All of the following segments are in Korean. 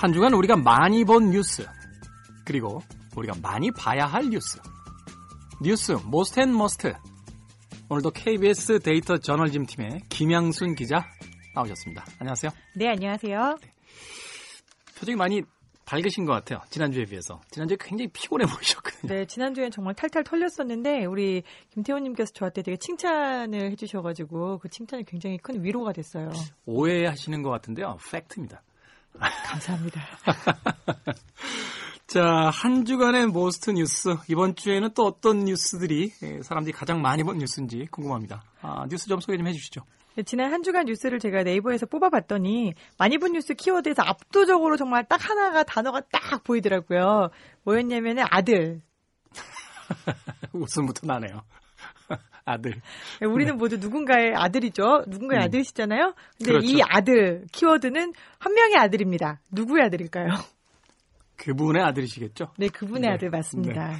한 주간 우리가 많이 본 뉴스, 그리고 우리가 많이 봐야 할 뉴스. 뉴스 most and must. 오늘도 KBS 데이터 저널리즘 팀의 김양순 기자 나오셨습니다. 안녕하세요. 네, 안녕하세요. 표정이 많이 밝으신 것 같아요. 지난주에 비해서. 지난주에 굉장히 피곤해 보이셨거든요. 네, 지난주엔 정말 탈탈 털렸었는데 우리 김태호님께서 저한테 되게 칭찬을 해주셔가지고 그 칭찬이 굉장히 큰 위로가 됐어요. 오해하시는 것 같은데요. 팩트입니다. 감사합니다. 자, 한 주간의 most 뉴스. 이번 주에는 또 어떤 뉴스들이 예, 사람들이 가장 많이 본 뉴스인지 궁금합니다. 아, 뉴스 좀 소개 좀 해주시죠. 네, 지난 한 주간 뉴스를 제가 네이버에서 뽑아봤더니 많이 본 뉴스 키워드에서 압도적으로 정말 딱 하나가 단어가 딱 보이더라고요. 뭐였냐면은 아들. 웃음부터 나네요. 아들. 네, 우리는 모두 누군가의 아들이죠. 누군가의 음. 아들이시잖아요. 근데 그렇죠. 이 아들 키워드는 한 명의 아들입니다. 누구의 아들일까요? 그분의 아들이시겠죠? 네, 그분의 네. 아들 맞습니다.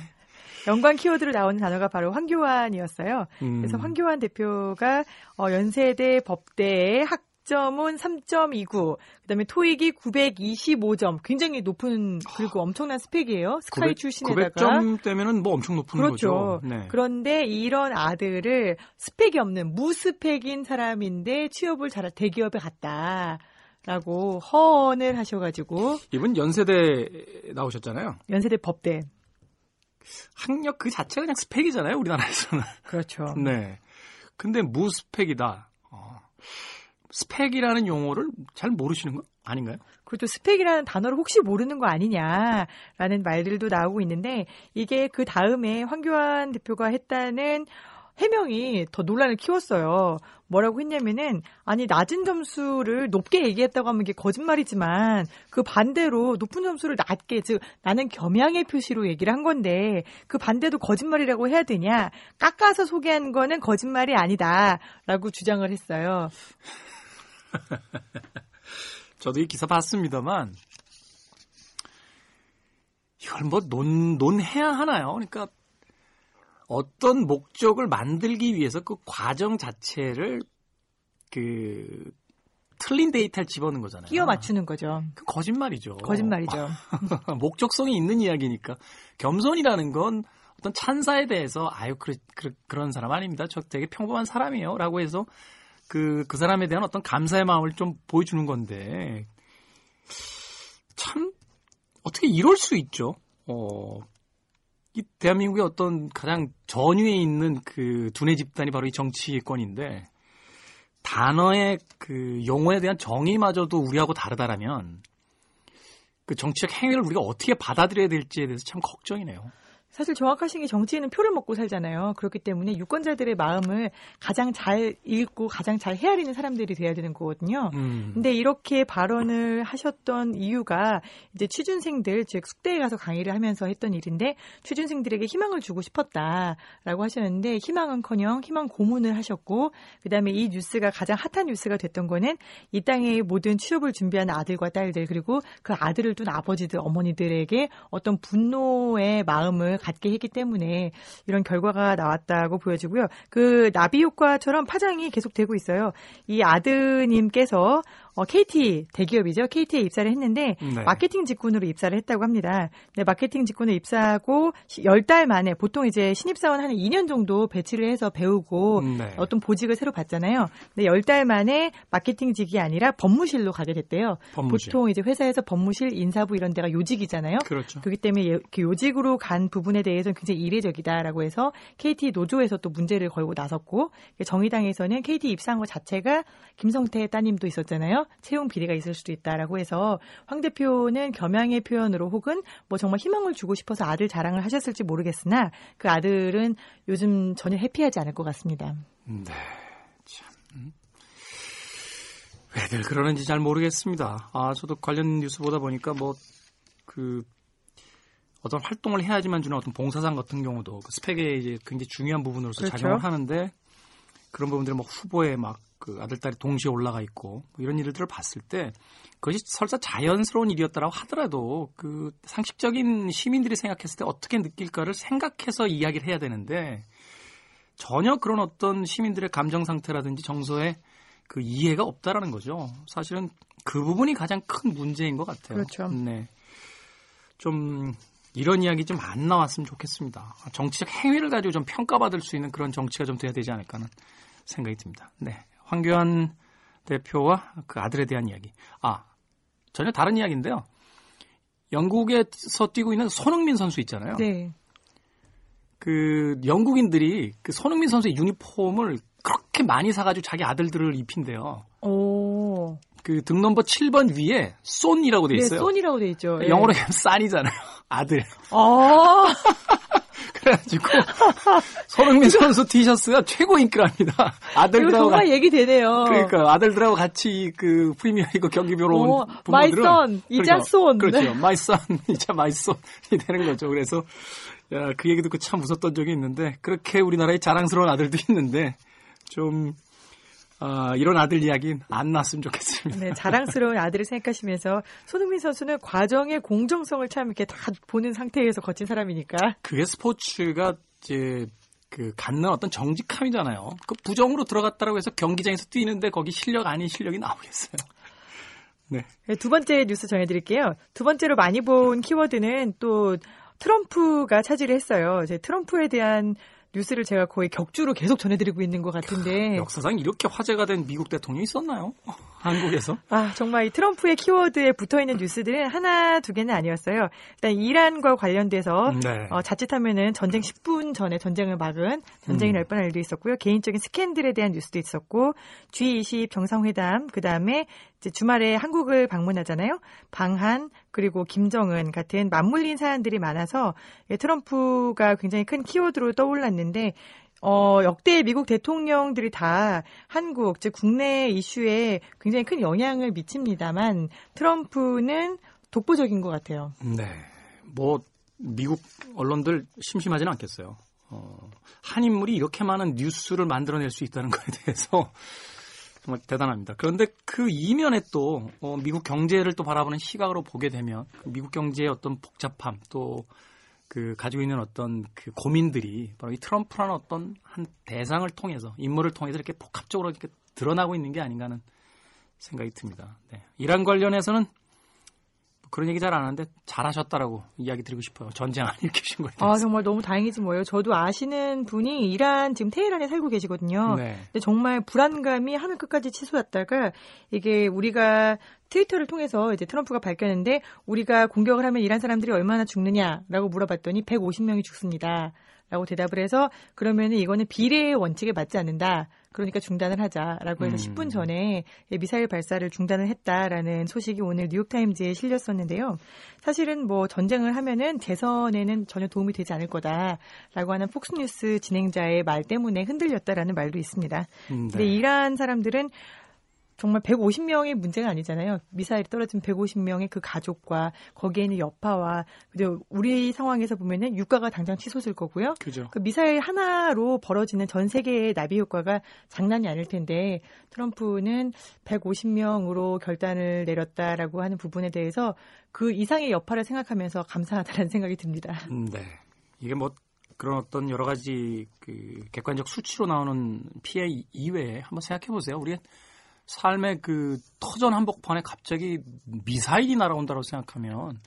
연관 키워드로 나오는 단어가 바로 황교안이었어요. 음. 그래서 황교안 대표가 어, 연세대 법대의 학 점은 3.29, 그다음에 토익이 925점, 굉장히 높은 그리고 엄청난 스펙이에요. 스카이 900, 출신에다가 900점 되면은 뭐 엄청 높은 그렇죠. 거죠. 네. 그런데 이런 아들을 스펙이 없는 무스펙인 사람인데 취업을 잘 대기업에 갔다. 라고 허언을 하셔가지고 이분 연세대 나오셨잖아요. 연세대 법대 학력 그 자체가 그냥 스펙이잖아요, 우리나라에서는. 그렇죠. 네. 근데 무스펙이다. 어. 스펙이라는 용어를 잘 모르시는 거 아닌가요? 또 스펙이라는 단어를 혹시 모르는 거 아니냐라는 말들도 나오고 있는데 이게 그 다음에 황교안 대표가 했다는 해명이 더 논란을 키웠어요. 뭐라고 했냐면은 아니 낮은 점수를 높게 얘기했다고 하면 이게 거짓말이지만 그 반대로 높은 점수를 낮게 즉 나는 겸양의 표시로 얘기를 한 건데 그 반대도 거짓말이라고 해야 되냐 깎아서 소개한 거는 거짓말이 아니다라고 주장을 했어요. 저도 이 기사 봤습니다만 이걸 뭐 논, 논해야 하나요? 그러니까 어떤 목적을 만들기 위해서 그 과정 자체를 그 틀린 데이터를 집어넣는 거잖아요. 끼워 맞추는 거죠. 그 거짓말이죠. 거짓말이죠. 목적성이 있는 이야기니까 겸손이라는 건 어떤 찬사에 대해서 아유 그, 그, 그런 사람 아닙니다. 저 되게 평범한 사람이에요라고 해서 그, 그 사람에 대한 어떤 감사의 마음을 좀 보여주는 건데, 참, 어떻게 이럴 수 있죠? 어, 이 대한민국의 어떤 가장 전위에 있는 그 두뇌 집단이 바로 이 정치권인데, 단어의 그 용어에 대한 정의마저도 우리하고 다르다라면, 그 정치적 행위를 우리가 어떻게 받아들여야 될지에 대해서 참 걱정이네요. 사실 정확하신 게 정치인은 표를 먹고 살잖아요. 그렇기 때문에 유권자들의 마음을 가장 잘 읽고 가장 잘 헤아리는 사람들이 돼야 되는 거거든요. 음. 근데 이렇게 발언을 하셨던 이유가 이제 취준생들 즉 숙대에 가서 강의를 하면서 했던 일인데 취준생들에게 희망을 주고 싶었다라고 하셨는데 희망은커녕 희망 고문을 하셨고 그다음에 이 뉴스가 가장 핫한 뉴스가 됐던 거는 이 땅의 모든 취업을 준비하는 아들과 딸들 그리고 그 아들을 둔 아버지들 어머니들에게 어떤 분노의 마음을 갖게 했기 때문에 이런 결과가 나왔다고 보여지고요. 그 나비 효과처럼 파장이 계속되고 있어요. 이 아드님께서 어, KT 대기업이죠. KT에 입사를 했는데 네. 마케팅 직군으로 입사를 했다고 합니다. 네, 마케팅 직군에 입사하고 10달 만에 보통 이제 신입사원 한 2년 정도 배치를 해서 배우고 네. 어떤 보직을 새로 받잖아요. 근데 10달 만에 마케팅직이 아니라 법무실로 가게 됐대요. 법무실. 보통 이제 회사에서 법무실, 인사부 이런 데가 요직이잖아요. 그렇죠. 그렇기 때문에 예- 그 요직으로 간 부분에 대해서는 굉장히 이례적이다라고 해서 KT 노조에서 또 문제를 걸고 나섰고 정의당에서는 KT 입사한 것 자체가 김성태 따님도 있었잖아요. 채용 비리가 있을 수도 있다라고 해서 황 대표는 겸양의 표현으로 혹은 뭐 정말 희망을 주고 싶어서 아들 자랑을 하셨을지 모르겠으나 그 아들은 요즘 전혀 해피하지 않을 것 같습니다. 네, 참. 왜들 그러는지 잘 모르겠습니다. 아, 저도 관련 뉴스 보다 보니까 뭐, 그, 어떤 활동을 해야지만 주는 어떤 봉사상 같은 경우도 그 스펙의 이제 굉장히 중요한 부분으로서 그렇죠. 작용을 하는데 그런 부분들이 뭐 후보에 막 그 아들 딸이 동시에 올라가 있고 뭐 이런 일들을 봤을 때 그것이 설사 자연스러운 일이었다라고 하더라도 그 상식적인 시민들이 생각했을 때 어떻게 느낄까를 생각해서 이야기를 해야 되는데 전혀 그런 어떤 시민들의 감정 상태라든지 정서에 그 이해가 없다라는 거죠. 사실은 그 부분이 가장 큰 문제인 것 같아요. 그렇죠. 네. 좀 이런 이야기 좀 안 나왔으면 좋겠습니다. 정치적 행위를 가지고 좀 평가받을 수 있는 그런 정치가 좀 돼야 되지 않을까 하는 생각이 듭니다. 네. 황교안 대표와 그 아들에 대한 이야기. 아, 전혀 다른 이야기인데요. 영국에서 뛰고 있는 손흥민 선수 있잖아요. 네. 그 영국인들이 그 손흥민 선수의 유니폼을 그렇게 많이 사가지고 자기 아들들을 입힌대요. 오. 그 등 넘버 7번 위에 쏜이라고 돼 네, 있어요. 손이라고 돼 있죠. 예. 영어로 하면 싼이잖아요. 아들. 아, 그래가지고 손흥민 선수 티셔츠가 최고 인기랍니다. 아들들하고 정말 얘기 되네요. 그러니까 아들들하고 같이 그 프리미어리그 경기 보러 온 오, 부모들은 my son, 이자 그러니까, 손. 그렇죠. 네. my son, 이자 my son이 되는 거죠. 그래서 야, 그 얘기 듣고 참 웃었던 적이 있는데 그렇게 우리나라에 자랑스러운 아들도 있는데 좀 아, 이런 아들 이야기는 안 났으면 좋겠습니다. 네, 자랑스러운 아들을 생각하시면서 손흥민 선수는 과정의 공정성을 참 이렇게 다 보는 상태에서 거친 사람이니까. 그게 스포츠가 이제 그 갖는 어떤 정직함이잖아요. 그 부정으로 들어갔다라고 해서 경기장에서 뛰는데 거기 실력 아닌 실력이 나오겠어요. 네. 네, 두 번째 뉴스 전해드릴게요. 두 번째로 많이 본 키워드는 또 트럼프가 차지를 했어요. 이제 트럼프에 대한 뉴스를 제가 거의 격주로 계속 전해드리고 있는 것 같은데. 역사상 이렇게 화제가 된 미국 대통령이 있었나요? 한국에서? 아, 정말 이 트럼프의 키워드에 붙어 있는 뉴스들은 하나, 두 개는 아니었어요. 일단 이란과 관련돼서 네. 어, 자칫하면은 전쟁 10분 전에 전쟁을 막은 전쟁이 음. 날 뻔한 일도 있었고요. 개인적인 스캔들에 대한 뉴스도 있었고 G20 정상회담 그 다음에 이제 주말에 한국을 방문하잖아요. 방한 그리고 김정은 같은 맞물린 사안들이 많아서 예, 트럼프가 굉장히 큰 키워드로 떠올랐는데 어, 역대 미국 대통령들이 다 한국, 즉 국내 이슈에 굉장히 큰 영향을 미칩니다만 트럼프는 독보적인 것 같아요. 네. 뭐 미국 언론들 심심하지는 않겠어요. 어, 한 인물이 이렇게 많은 뉴스를 만들어낼 수 있다는 것에 대해서 정말 대단합니다. 그런데 그 이면에 또 어, 미국 경제를 또 바라보는 시각으로 보게 되면 미국 경제의 어떤 복잡함 또 그 가지고 있는 어떤 그 고민들이 바로 이 트럼프라는 어떤 한 대상을 통해서 인물을 통해서 이렇게 복합적으로 이렇게 드러나고 있는 게 아닌가 하는 생각이 듭니다. 네. 이란 관련해서는 그런 얘기 잘 안 하는데 잘하셨다라고 이야기 드리고 싶어요. 전쟁 안 일으키신 거에 아. 정말 너무 다행이지 뭐예요. 저도 아시는 분이 이란, 지금 테헤란에 살고 계시거든요. 네. 근데 정말 불안감이 하늘 끝까지 치솟았다가 이게 우리가 트위터를 통해서 이제 트럼프가 밝혔는데 우리가 공격을 하면 이란 사람들이 얼마나 죽느냐라고 물어봤더니 150명이 죽습니다. 라고 대답을 해서 그러면 이거는 비례의 원칙에 맞지 않는다. 그러니까 중단을 하자라고 해서 음. 10분 전에 미사일 발사를 중단을 했다라는 소식이 오늘 뉴욕타임즈에 실렸었는데요. 사실은 뭐 전쟁을 하면은 대선에는 전혀 도움이 되지 않을 거다라고 하는 폭스뉴스 진행자의 말 때문에 흔들렸다라는 말도 있습니다. 음, 근데 네. 이란 사람들은 정말 150명의 문제가 아니잖아요. 미사일이 떨어진 150명의 그 가족과 거기에 있는 여파와 그리고 우리 상황에서 보면은 유가가 당장 치솟을 거고요. 그죠. 그 미사일 하나로 벌어지는 전 세계의 나비 효과가 장난이 아닐 텐데 트럼프는 150명으로 결단을 내렸다라고 하는 부분에 대해서 그 이상의 여파를 생각하면서 감사하다는 생각이 듭니다. 음, 네. 이게 뭐 그런 어떤 여러 가지 그 객관적 수치로 나오는 피해 이- 이외에 한번 생각해 보세요. 우리의 삶의 그 터전 한복판에 갑자기 미사일이 날아온다고 생각하면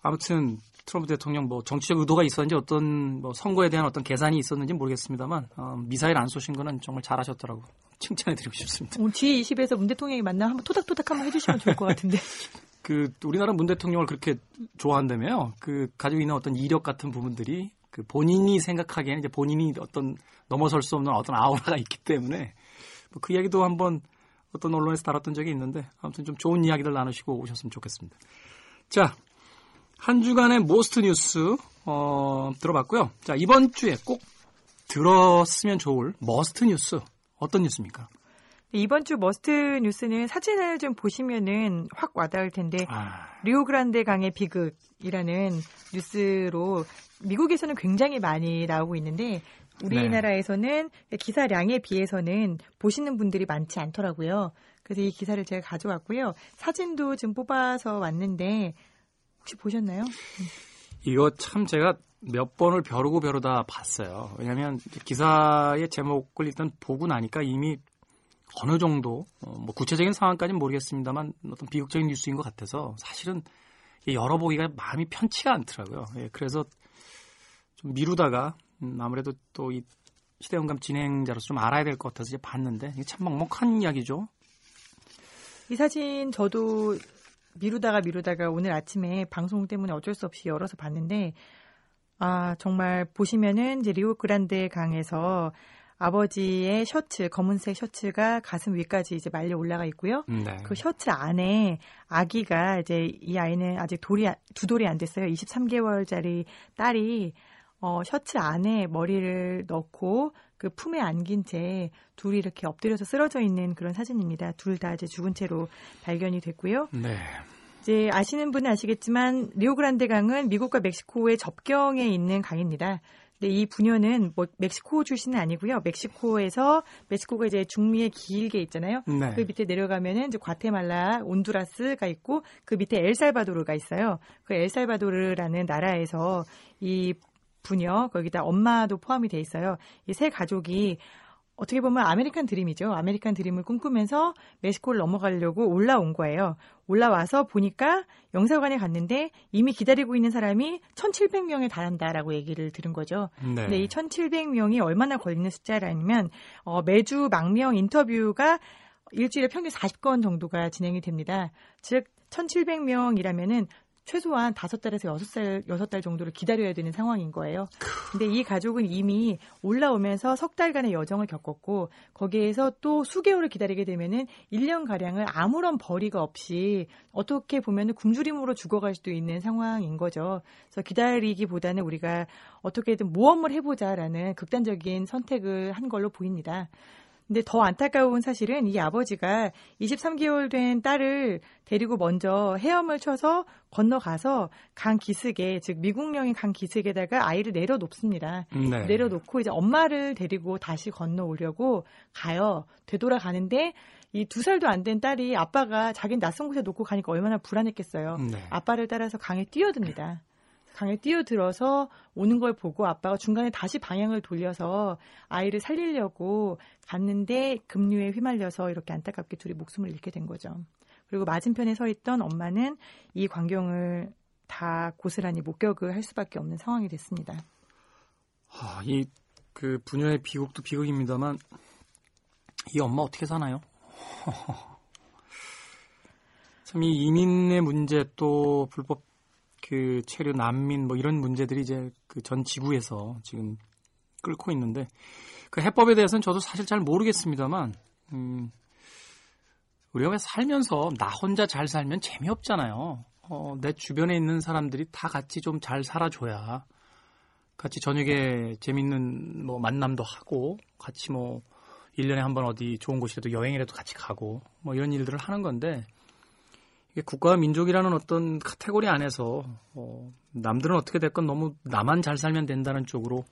아무튼 트럼프 대통령 뭐 정치적 의도가 있었는지 어떤 뭐 선거에 대한 어떤 계산이 있었는지 모르겠습니다만 어, 미사일 안 쏘신 거는 정말 잘하셨더라고 칭찬해드리고 싶습니다. 오늘 G20에서 문 대통령이 만나 한번 토닥토닥 한번 해주시면 좋을 것 같은데. 그 우리나라 문 대통령을 그렇게 좋아한다며요. 그 가지고 있는 어떤 이력 같은 부분들이 그 본인이 생각하기에는 이제 본인이 어떤 넘어설 수 없는 어떤 아우라가 있기 때문에 뭐그 이야기도 한번 어떤 언론에서 다뤘던 적이 있는데 아무튼 좀 좋은 이야기들 나누시고 오셨으면 좋겠습니다. 자, 한 주간의 모스트 뉴스 어, 들어봤고요. 자, 이번 주에 꼭 들었으면 좋을 must 뉴스 어떤 뉴스입니까? 이번 주 must 뉴스는 사진을 좀 보시면은 확 와닿을 텐데 아, 리오그란데 강의 비극이라는 뉴스로 미국에서는 굉장히 많이 나오고 있는데 우리나라에서는 기사량에 비해서는 보시는 분들이 많지 않더라고요. 그래서 이 기사를 제가 가져왔고요. 사진도 좀 뽑아서 왔는데 혹시 보셨나요? 이거 참 제가 몇 번을 벼르고 벼르다 봤어요. 왜냐하면 기사의 제목을 일단 보고 나니까 이미 어느 정도 어, 뭐 구체적인 상황까지는 모르겠습니다만 어떤 비극적인 뉴스인 것 같아서 사실은 열어보기가 마음이 편치가 않더라고요. 예, 그래서 좀 미루다가 음, 아무래도 또 이 시대연감 진행자로서 좀 알아야 될 것 같아서 이제 봤는데 이게 참 먹먹한 이야기죠. 이 사진 저도 미루다가 미루다가 오늘 아침에 방송 때문에 어쩔 수 없이 열어서 봤는데 아 정말 보시면은 이제 리오 그란데 강에서 아버지의 셔츠, 검은색 셔츠가 가슴 위까지 이제 말려 올라가 있고요. 네. 그 셔츠 안에 아기가 이제 이 아이는 아직 돌이 두 돌이 안 됐어요. 23개월짜리 딸이 어 셔츠 안에 머리를 넣고 그 품에 안긴 채 둘이 이렇게 엎드려서 쓰러져 있는 그런 사진입니다. 둘 다 이제 죽은 채로 발견이 됐고요. 네. 이제 아시는 분은 아시겠지만 리오그란데 강은 미국과 멕시코의 접경에 있는 강입니다. 근데 이 부녀는 뭐 멕시코 출신은 아니고요. 멕시코에서 멕시코가 이제 중미에 길게 있잖아요. 네. 그 밑에 내려가면은 이제 과테말라, 온두라스가 있고 그 밑에 엘살바도르가 있어요. 그 엘살바도르라는 나라에서 이 부녀 거기다 엄마도 포함이 돼 있어요. 이 세 가족이 어떻게 보면 아메리칸 드림이죠. 아메리칸 드림을 꿈꾸면서 멕시코를 넘어가려고 올라온 거예요. 올라와서 보니까 영사관에 갔는데 이미 기다리고 있는 사람이 1,700명에 달한다라고 얘기를 들은 거죠. 네. 근데 이 1,700명이 얼마나 걸리는 숫자라면 어, 매주 망명 인터뷰가 일주일에 평균 40건 정도가 진행이 됩니다. 즉 1,700명이라면은 최소한 다섯 달에서 여섯 살 여섯 달 정도를 기다려야 되는 상황인 거예요. 근데 이 가족은 이미 올라오면서 석 달간의 여정을 겪었고 거기에서 또 수개월을 기다리게 되면은 1년 가량을 아무런 벌이가 없이 어떻게 보면은 굶주림으로 죽어갈 수도 있는 상황인 거죠. 그래서 기다리기보다는 우리가 어떻게든 모험을 해보자라는 극단적인 선택을 한 걸로 보입니다. 근데 더 안타까운 사실은 이 아버지가 23개월 된 딸을 데리고 먼저 헤엄을 쳐서 건너가서 강 기슭에 즉 미국령인 강 기슭에다가 아이를 내려놓습니다. 네. 내려놓고 이제 엄마를 데리고 다시 건너오려고 가요. 되돌아가는데 이 두 살도 안 된 딸이 아빠가 자기는 낯선 곳에 놓고 가니까 얼마나 불안했겠어요. 네. 아빠를 따라서 강에 뛰어듭니다. 강에 뛰어들어서 오는 걸 보고 아빠가 중간에 다시 방향을 돌려서 아이를 살리려고 갔는데 급류에 휘말려서 이렇게 안타깝게 둘이 목숨을 잃게 된 거죠. 그리고 맞은편에 서 있던 엄마는 이 광경을 다 고스란히 목격을 할 수밖에 없는 상황이 됐습니다. 아, 이그 부녀의 비극도 비극입니다만 이 엄마 어떻게 사나요? 참 이 이민의 문제 또 불법 그 체류 난민 뭐 이런 문제들이 이제 그 전 지구에서 지금 끓고 있는데 그 해법에 대해서는 저도 사실 잘 모르겠습니다만 음 우리가 왜 살면서 나 혼자 잘 살면 재미없잖아요. 어, 내 주변에 있는 사람들이 다 같이 좀 잘 살아줘야 같이 저녁에 재밌는 뭐 만남도 하고 같이 뭐 1년에 한 번 어디 좋은 곳이라도 여행이라도 같이 가고 뭐 이런 일들을 하는 건데 이게 국가와 민족이라는 어떤 카테고리 안에서 어, 남들은 어떻게 됐건 너무 나만 잘 살면 된다는 쪽으로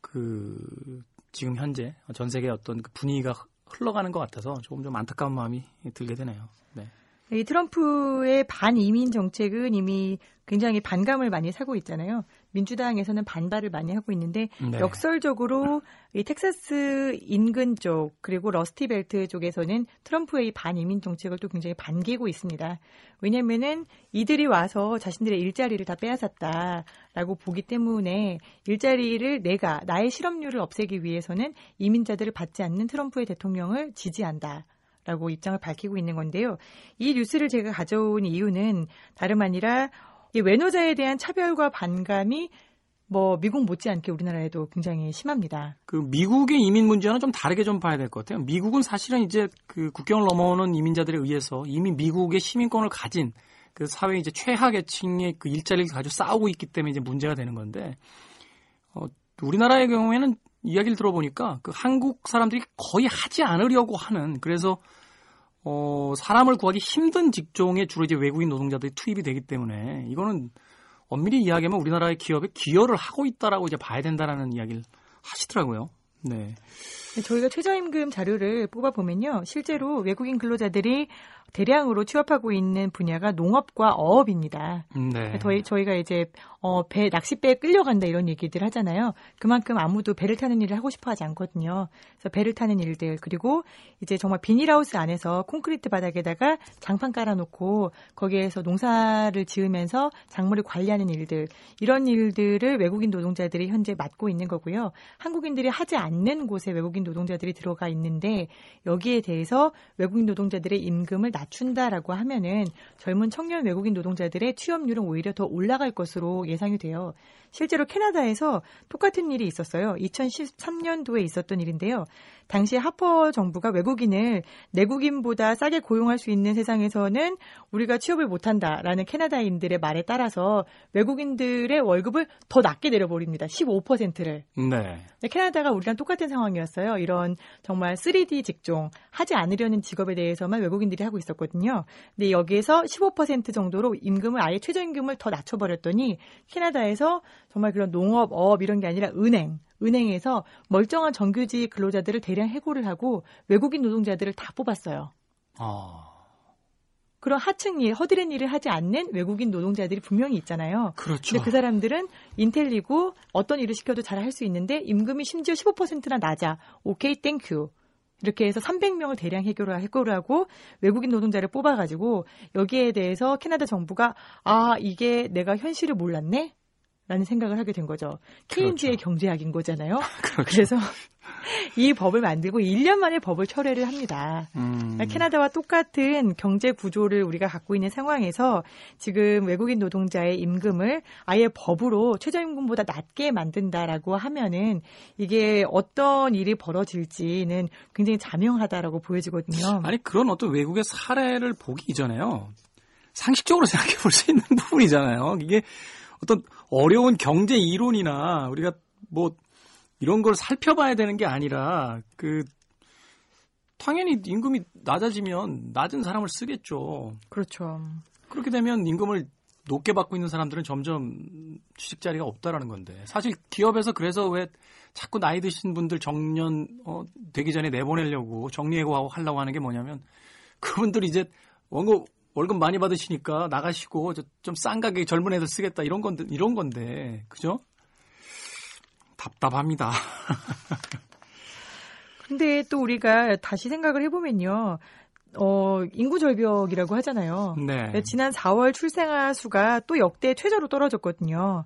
그 지금 현재 전 세계 어떤 그 분위기가 흘러가는 것 같아서 조금 좀 안타까운 마음이 들게 되네요. 네. 이 트럼프의 반이민 정책은 이미 굉장히 반감을 많이 사고 있잖아요. 민주당에서는 반발을 많이 하고 있는데 네. 역설적으로 이 텍사스 인근 쪽 그리고 러스티벨트 쪽에서는 트럼프의 이 반이민 정책을 또 굉장히 반기고 있습니다. 왜냐면은 이들이 와서 자신들의 일자리를 다 빼앗았다라고 보기 때문에 일자리를 내가 나의 실업률을 없애기 위해서는 이민자들을 받지 않는 트럼프의 대통령을 지지한다. 라고 입장을 밝히고 있는 건데요. 이 뉴스를 제가 가져온 이유는 다름 아니라 이 외노자에 대한 차별과 반감이 뭐 미국 못지않게 우리나라에도 굉장히 심합니다. 그 미국의 이민 문제는 좀 다르게 좀 봐야 될 것 같아요. 미국은 사실은 이제 그 국경을 넘어오는 이민자들에 의해서 이미 미국의 시민권을 가진 그 사회 이제 최하 계층의 그 일자리를 가지고 싸우고 있기 때문에 이제 문제가 되는 건데 어, 우리나라의 경우에는 이야기를 들어보니까 그 한국 사람들이 거의 하지 않으려고 하는 그래서 어, 사람을 구하기 힘든 직종에 주로 이제 외국인 노동자들이 투입이 되기 때문에 이거는 엄밀히 이야기하면 우리나라의 기업에 기여를 하고 있다라고 이제 봐야 된다라는 이야기를 하시더라고요. 네. 저희가 최저임금 자료를 뽑아보면요. 실제로 외국인 근로자들이 대량으로 취업하고 있는 분야가 농업과 어업입니다. 네. 저희, 저희가 이제 어, 배 낚싯배에 끌려간다 이런 얘기들 하잖아요. 그만큼 아무도 배를 타는 일을 하고 싶어 하지 않거든요. 그래서 배를 타는 일들 그리고 이제 정말 비닐하우스 안에서 콘크리트 바닥에다가 장판 깔아놓고 거기에서 농사를 지으면서 작물을 관리하는 일들 이런 일들을 외국인 노동자들이 현재 맡고 있는 거고요. 한국인들이 하지 않는 곳에 외국인 노동자들이 들어가 있는데 여기에 대해서 외국인 노동자들의 임금을 낮춘다라고 하면은 젊은 청년 외국인 노동자들의 취업률은 오히려 더 올라갈 것으로 예상이 돼요. 실제로 캐나다에서 똑같은 일이 있었어요. 2013년도에 있었던 일인데요. 당시 하퍼 정부가 외국인을 내국인보다 싸게 고용할 수 있는 세상에서는 우리가 취업을 못한다라는 캐나다인들의 말에 따라서 외국인들의 월급을 더 낮게 내려버립니다. 15%를. 네. 캐나다가 우리랑 똑같은 상황이었어요. 이런 정말 3D 직종 하지 않으려는 직업에 대해서만 외국인들이 하고 있었거든요. 근데 여기에서 15% 정도로 임금을 아예 최저임금을 더 낮춰버렸더니 캐나다에서 정말 그런 농업, 어업 이런 게 아니라 은행, 은행에서 멀쩡한 정규직 근로자들을 대량 해고를 하고 외국인 노동자들을 다 뽑았어요. 아. 그런 하층 일, 허드렛 일을 하지 않는 외국인 노동자들이 분명히 있잖아요. 그렇죠. 근데 그 사람들은 인텔리고 어떤 일을 시켜도 잘 할 수 있는데 임금이 심지어 15%나 낮아. 오케이, thank you. 이렇게 해서 300명을 대량 해결을, 해고를 하고 외국인 노동자를 뽑아가지고 여기에 대해서 캐나다 정부가 아, 이게 내가 현실을 몰랐네? 라는 생각을 하게 된 거죠. 케인즈의 그렇죠. 경제학인 거잖아요. 그렇죠. 그래서 이 법을 만들고 1년 만에 법을 철회를 합니다. 음. 캐나다와 똑같은 경제 구조를 우리가 갖고 있는 상황에서 지금 외국인 노동자의 임금을 아예 법으로 최저임금보다 낮게 만든다라고 하면은 이게 어떤 일이 벌어질지는 굉장히 자명하다라고 보여지거든요. 아니 그런 어떤 외국의 사례를 보기 이전에요. 상식적으로 생각해 볼 수 있는 부분이잖아요. 이게 어떤 어려운 경제 이론이나 우리가 뭐 이런 걸 살펴봐야 되는 게 아니라 그 당연히 임금이 낮아지면 낮은 사람을 쓰겠죠. 그렇죠. 그렇게 되면 임금을 높게 받고 있는 사람들은 점점 취직 자리가 없다라는 건데 사실 기업에서 그래서 왜 자꾸 나이 드신 분들 정년 어, 되기 전에 내보내려고 정리해고 하려고 하는 게 뭐냐면 그분들이 이제 원고 월급 많이 받으시니까 나가시고 좀 싼 가격에 젊은 애들 쓰겠다 이런 건데 이런 건데 그죠? 답답합니다. 근데 또 우리가 다시 생각을 해보면요. 어, 인구 절벽이라고 하잖아요. 네. 지난 4월 출생아 수가 또 역대 최저로 떨어졌거든요.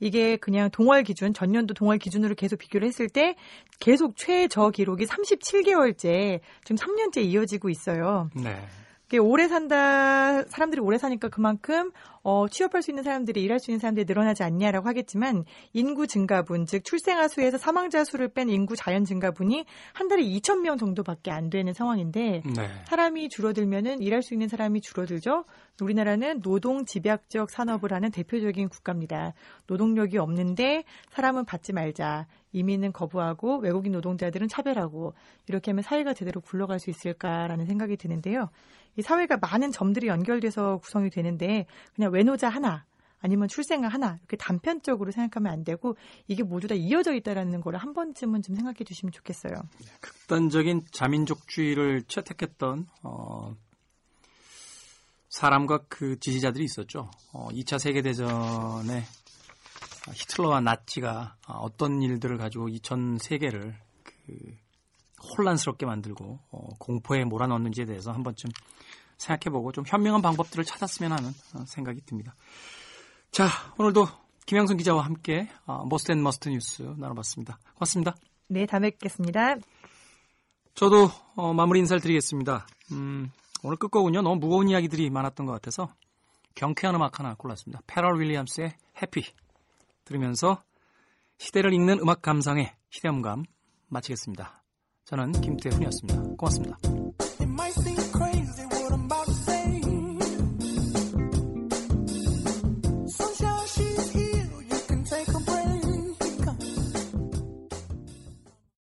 이게 그냥 동월 기준, 전년도 동월 기준으로 계속 비교를 했을 때 계속 최저 기록이 37개월째, 지금 3년째 이어지고 있어요. 네. 오래 산다 사람들이 오래 사니까 그만큼 어, 취업할 수 있는 사람들이 일할 수 있는 사람들이 늘어나지 않냐라고 하겠지만 인구 증가분 즉 출생아 수에서 사망자 수를 뺀 인구 자연 증가분이 한 달에 2천 명 정도밖에 안 되는 상황인데 네. 사람이 줄어들면은 일할 수 있는 사람이 줄어들죠. 우리나라는 노동 집약적 산업을 하는 대표적인 국가입니다. 노동력이 없는데 사람은 받지 말자. 이민은 거부하고 외국인 노동자들은 차별하고 이렇게 하면 사회가 제대로 굴러갈 수 있을까라는 생각이 드는데요. 이 사회가 많은 점들이 연결돼서 구성이 되는데 그냥 외노자 하나 아니면 출생아 하나 이렇게 단편적으로 생각하면 안 되고 이게 모두 다 이어져 있다라는 걸 한 번쯤은 좀 생각해 주시면 좋겠어요. 극단적인 자민족주의를 채택했던 어, 사람과 그 지지자들이 있었죠. 어, 2차 세계 대전에 히틀러와 나치가 어떤 일들을 가지고 이 전 세계를 그 혼란스럽게 만들고 어, 공포에 몰아넣는지에 대해서 한 번쯤 생각해보고 좀 현명한 방법들을 찾았으면 하는 어, 생각이 듭니다. 자, 오늘도 김양순 기자와 함께 어, must and must 뉴스 나눠봤습니다. 고맙습니다. 네, 다음에 뵙겠습니다. 저도 어, 마무리 인사를 드리겠습니다. 음, 오늘 끝곡은요, 너무 무거운 이야기들이 많았던 것 같아서 경쾌한 음악 하나 골랐습니다. 패럴 윌리엄스의 Happy 들으면서 시대를 읽는 음악 감상의 시대음감 마치겠습니다. 저는 김태훈이었습니다. 고맙습니다.